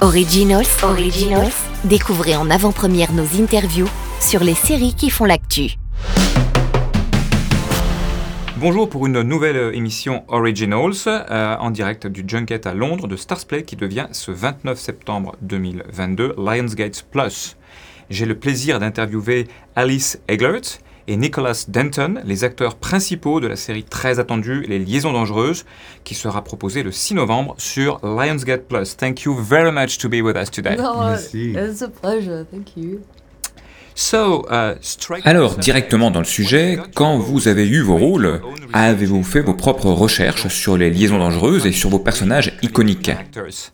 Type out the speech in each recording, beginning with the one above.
Originals, Originals, découvrez en avant-première nos interviews sur les séries qui font l'actu. Bonjour pour une nouvelle émission Originals euh, en direct du Junket à Londres de Starsplay qui devient ce 29 septembre 2022 Lionsgate Plus. J'ai le plaisir d'interviewer Alice Eglert et Nicholas Denton, les acteurs principaux de la série très attendue Les Liaisons Dangereuses, qui sera proposée le 6 novembre sur Lionsgate Plus. Thank you very much to be with us today. No, it's a pleasure. Thank you. So, uh, Alors, directement dans le sujet, quand vous avez eu vos rôles, avez-vous fait vos propres recherches sur les liaisons dangereuses et sur vos personnages iconiques? Actors.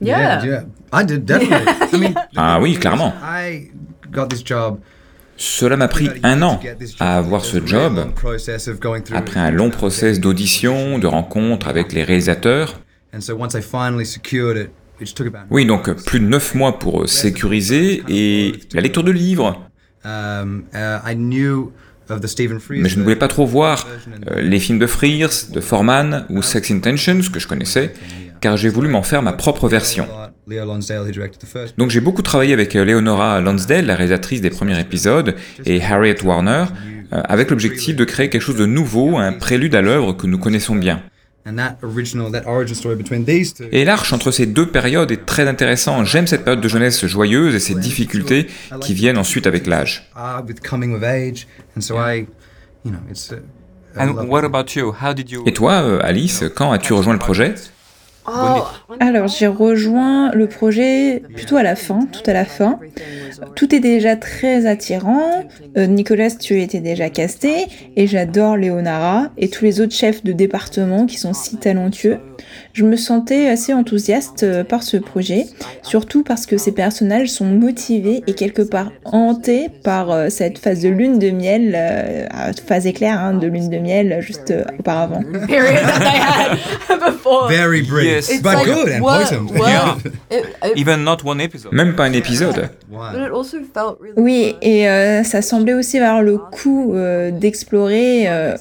Yeah. yeah. I did definitely. I mean, Ah oui, clairement. Cela m'a pris un an à avoir ce job, après un long process d'audition, de rencontres avec les réalisateurs. Oui, donc plus de neuf mois pour sécuriser et la lecture de livres. Mais je ne voulais pas trop voir euh, les films de Frears, de Foreman ou Sex Intentions que je connaissais, car j'ai voulu m'en faire ma propre version. Leo Lonsdale, who directed the first. Donc j'ai beaucoup travaillé avec euh, Leonora Lansdale, la réalisatrice des premiers épisodes, et Harriet Warner, euh, avec l'objectif de créer quelque chose de nouveau, un prélude à l'œuvre que nous connaissons bien. And that original, that origin story between these two. Et l'arche entre ces deux périodes est très intéressant. J'aime cette période de jeunesse joyeuse et ces difficultés qui viennent ensuite avec l'âge. are with coming of age, and so I, you know, it's. I And love what it. about you? How did you Et toi, euh, Alice, quand as-tu rejoint le projet? Alors j'ai rejoint le projet plutôt à la fin, tout à la fin. Tout est déjà très attirant. Euh, Nicolas, tu étais déjà casté et j'adore Leonara et tous les autres chefs de département qui sont si talentueux. Je me sentais assez enthousiaste euh, par ce projet, surtout parce que ces personnages sont motivés et quelque part hantés par euh, cette phase de lune de miel, euh, phase éclair hein, de lune de miel juste euh, auparavant. Very Yes. It's but like, good and well, potent. well, it, it, Even not one episode. Même pas un épisode. but Wow. it also felt really. Oui, et euh, ça semblait aussi avoir le coup euh, d'explorer, euh,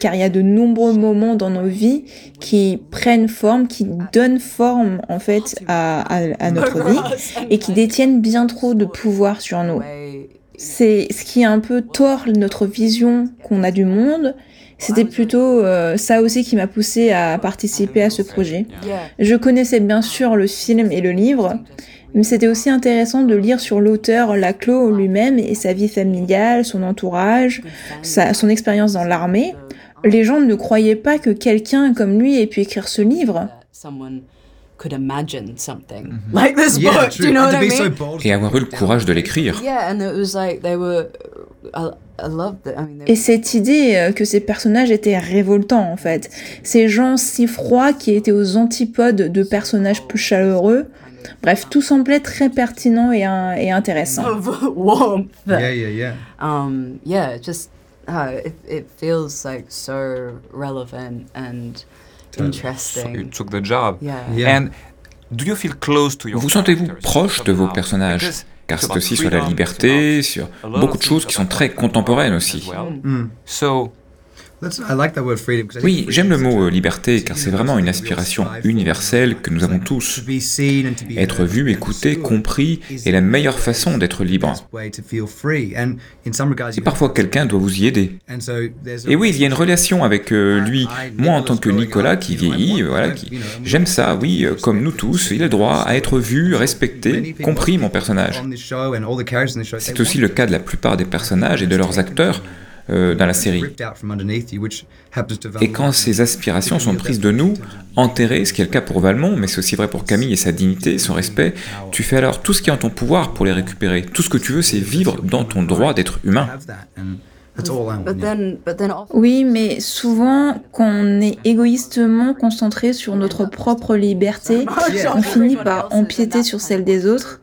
car il y a de nombreux moments dans nos vies qui prennent forme, qui donnent forme en fait à, à, à notre vie et qui détiennent bien trop de pouvoir sur nous. C'est ce qui a un peu tord notre vision qu'on a du monde. C'était plutôt euh, ça aussi qui m'a poussé à participer à ce projet. Je connaissais bien sûr le film et le livre, mais c'était aussi intéressant de lire sur l'auteur Laclos lui-même et sa vie familiale, son entourage, sa, son expérience dans l'armée. Les gens ne croyaient pas que quelqu'un comme lui ait pu écrire ce livre. Could imagine something like this Yeah, book. true. Do you know and what I be so mean? bold. Et avoir eu le courage de l'écrire. Yeah, and it was like they were. I, I loved it. I mean, they Et cette idée euh, que ces personnages étaient révoltants en fait. Ces gens si froids qui étaient aux antipodes de personnages plus chaleureux. Bref, tout semblait très pertinent et, un- et intéressant. of warmth. Yeah, yeah, yeah. Um, yeah, it just uh, it, it feels like so relevant and So you interesting. took the job. Yeah. Yeah. And do you feel close to your Vous sentez-vous characters? proche de vos personnages? Because Car c'est aussi sur la liberté, sur beaucoup de choses qui sont très contemporaines aussi. Mm. So, Oui, j'aime le freedom mot euh, liberté car c'est vraiment une aspiration universelle que nous avons tous. Être vu, écouté, compris is est la meilleure façon d'être libre. Et parfois quelqu'un doit vous y aider. Et oui, il y a une relation avec euh, lui. Moi, en tant que Nicolas qui vieillit, voilà, qui... j'aime ça, oui, euh, comme nous tous, il a le droit à être vu, respecté, compris mon personnage. C'est aussi le cas de la plupart des personnages et de leurs acteurs euh, dans la série. Et quand ces aspirations sont prises de nous, enterrées, ce qui est le cas pour Valmont, mais c'est aussi vrai pour Camille et sa dignité, son respect, tu fais alors tout ce qui est en ton pouvoir pour les récupérer. Tout ce que tu veux, c'est vivre dans ton droit d'être humain. have that, and that's all I want. But yeah. then, but then also. Oui, mais souvent, quand on est égoïstement concentré sur notre propre liberté, on finit par empiéter sur celle des autres.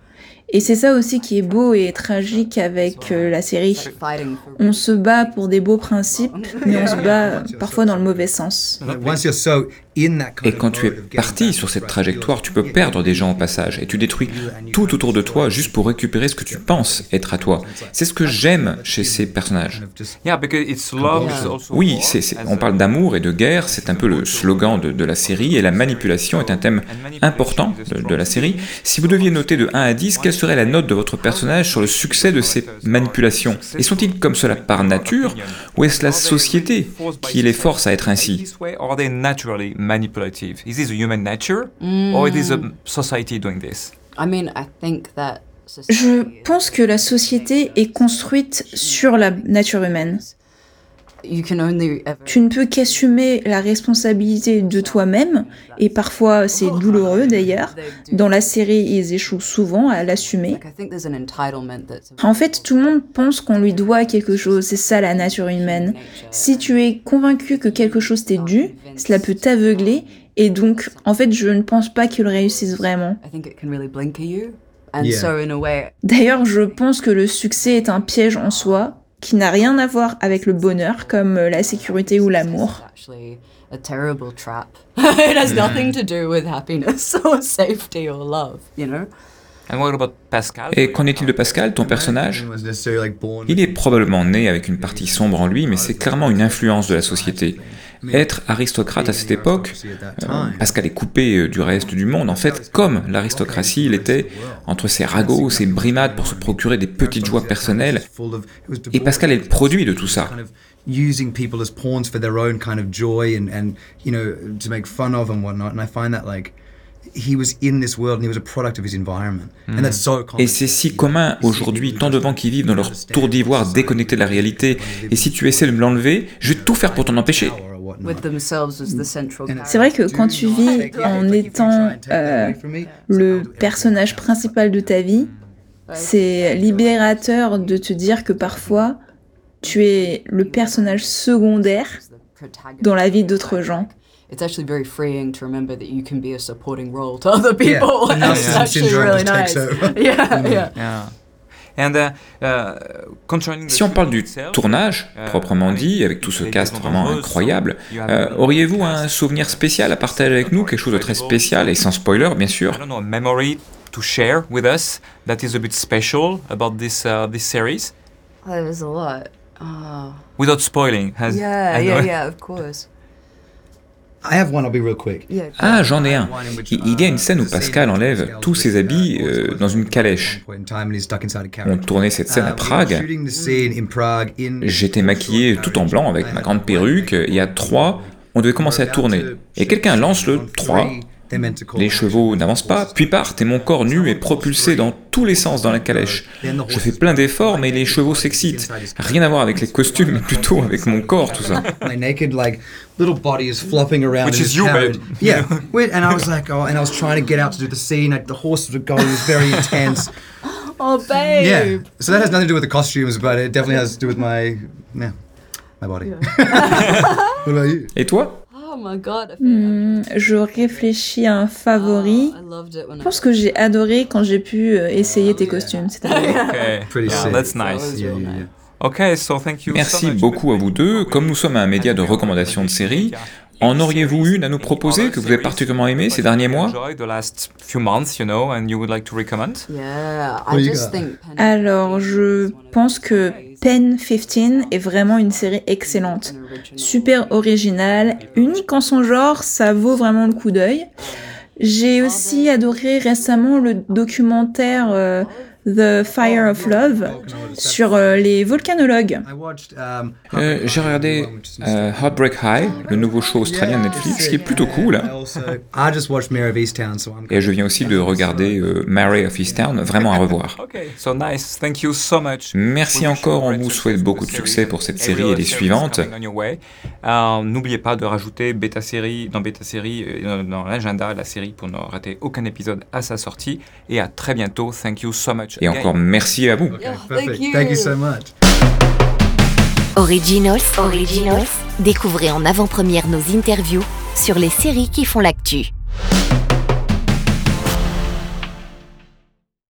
Et c'est ça aussi qui est beau et tragique avec euh, la série. On se bat pour des beaux principes, mais on se bat euh, parfois dans le mauvais sens. Once you're so in that kind Et quand tu es parti sur cette the trajectoire, tu peux perdre des gens au passage et tu détruis tout autour de toi juste pour récupérer ce que tu penses être à toi. C'est ce que j'aime chez ces personnages. Oui, on parle d'amour et de guerre, c'est un peu le slogan de, de la série, et la manipulation est un thème important de, de la série. Si vous deviez noter de 1 à 10, quelle serait la note de votre personnage sur le succès de ces manipulations? Et sont-ils comme cela par nature, ou est-ce la société qui les force à être ainsi? Je society pense que la société est construite sur la nature humaine. you can only ever Tu ne peux qu'assumer la responsabilité de toi-même, et parfois c'est douloureux d'ailleurs. Dans la série, ils échouent souvent à l'assumer. En fait, tout le monde pense qu'on lui doit quelque chose, c'est ça la nature humaine. Si tu es convaincu que quelque chose t'est dû, cela peut t'aveugler, et donc, en fait, je ne pense pas qu'il réussisse vraiment. D'ailleurs, je pense que le succès est un piège en soi, qui n'a rien à voir avec le bonheur, comme euh, la sécurité ou l'amour. A terrible trap. it has nothing to do with happiness or safety or love, you know? And what about Pascal? Et qu'en est-il de Pascal, ton personnage? Il est probablement né avec une partie sombre en lui, mais c'est clairement une influence de la société. Être aristocrate à cette époque, euh, Pascal est coupé euh, du reste du monde. En fait, comme l'aristocratie, il était entre ses ragots, ses brimades pour se procurer des petites joies personnelles. Et Pascal est le produit de tout ça. kind of using people as pawns for their own kind of joy and, and you know to make fun of and whatnot and I find that like he was in this world and he was a product of his environment and that's so common Et c'est si commun aujourd'hui, tant de gens qui vivent dans leur tour d'ivoire déconnectés de la réalité. Et si tu essaies de me l'enlever, je vais tout faire pour t'en empêcher. Power or whatnot. With themselves as the central C'est vrai que quand tu vis en étant euh, le personnage principal de ta vie, c'est libérateur de te dire que parfois tu es le personnage secondaire dans la vie d'autres gens. It's actually very freeing to remember that you can be a supporting role to other people. Yeah, narcissism really just takes nice. over. Yeah, yeah. Yeah. And Si on parle du tournage, euh, proprement dit, avec tout ce cast vraiment incroyable, euh, auriez-vous un souvenir spécial à partager avec nous, quelque chose de très spécial et sans spoiler, bien sûr? To share with us that is a bit special about this uh, this series, Oh, there's a lot. Oh. without spoiling. Has, Yeah, I yeah, know- yeah, of course. I have one I'll be real quick Yeah. Ah, j'en ai un. Il il y a une scène où Pascal enlève tous ses habits euh, dans une calèche. On tournait cette scène à Prague. J'étais maquillé tout en blanc avec ma grande perruque, et à 3, on devait commencer à tourner. Et quelqu'un lance le 3, les chevaux n'avancent pas, puis partent, et mon corps nu est propulsé dans tous les sens dans la calèche. Je fais plein d'efforts, mais les chevaux s'excitent. Rien à voir avec les costumes, mais plutôt avec mon corps, tout ça. my naked like little body is flopping around Which is you, babe. yeah and i was like oh and i was trying to get out to do the scene like, the horses were going it was very intense Oh, babe. yeah so that has nothing to do with the costumes but it definitely has to do with my yeah my body what about you? Et toi? Oh my god. Hmm, je réfléchis à un favori. I loved it when Je pense que j'ai adoré quand j'ai pu euh, essayer tes costumes. C'était Okay. Pretty yeah, sick. that's nice. yeah, yeah, yeah. Okay, so thank you. so Merci beaucoup à vous deux. Comme nous sommes un média de recommandation de séries, en auriez-vous une à nous proposer que vous avez particulièrement aimé ces derniers mois? Pen- Alors, je pense que Pen 15 est vraiment une série excellente. Super originale, unique en son genre, ça vaut vraiment le coup d'œil. J'ai aussi adoré récemment le documentaire euh, The Fire of Love sur euh, les volcanologues. I watched, um, Euh, J'ai regardé euh, Heartbreak High, le nouveau show australien Netflix, qui est plutôt cool. I also I just watched Mayor of Easttown, so I'm. Et je viens aussi de regarder euh, Mary of Easttown, vraiment à revoir. Merci encore, on vous souhaite beaucoup de succès pour cette série et les suivantes. N'oubliez pas de rajouter Beta Série dans Beta Série dans l'agenda la série pour ne rater aucun épisode à sa sortie. Et à très bientôt. Thank you so much. Et encore merci à vous. Okay, perfect. Thank you so much. Originals, Originals, découvrez en avant-première nos interviews sur les séries qui font l'actu.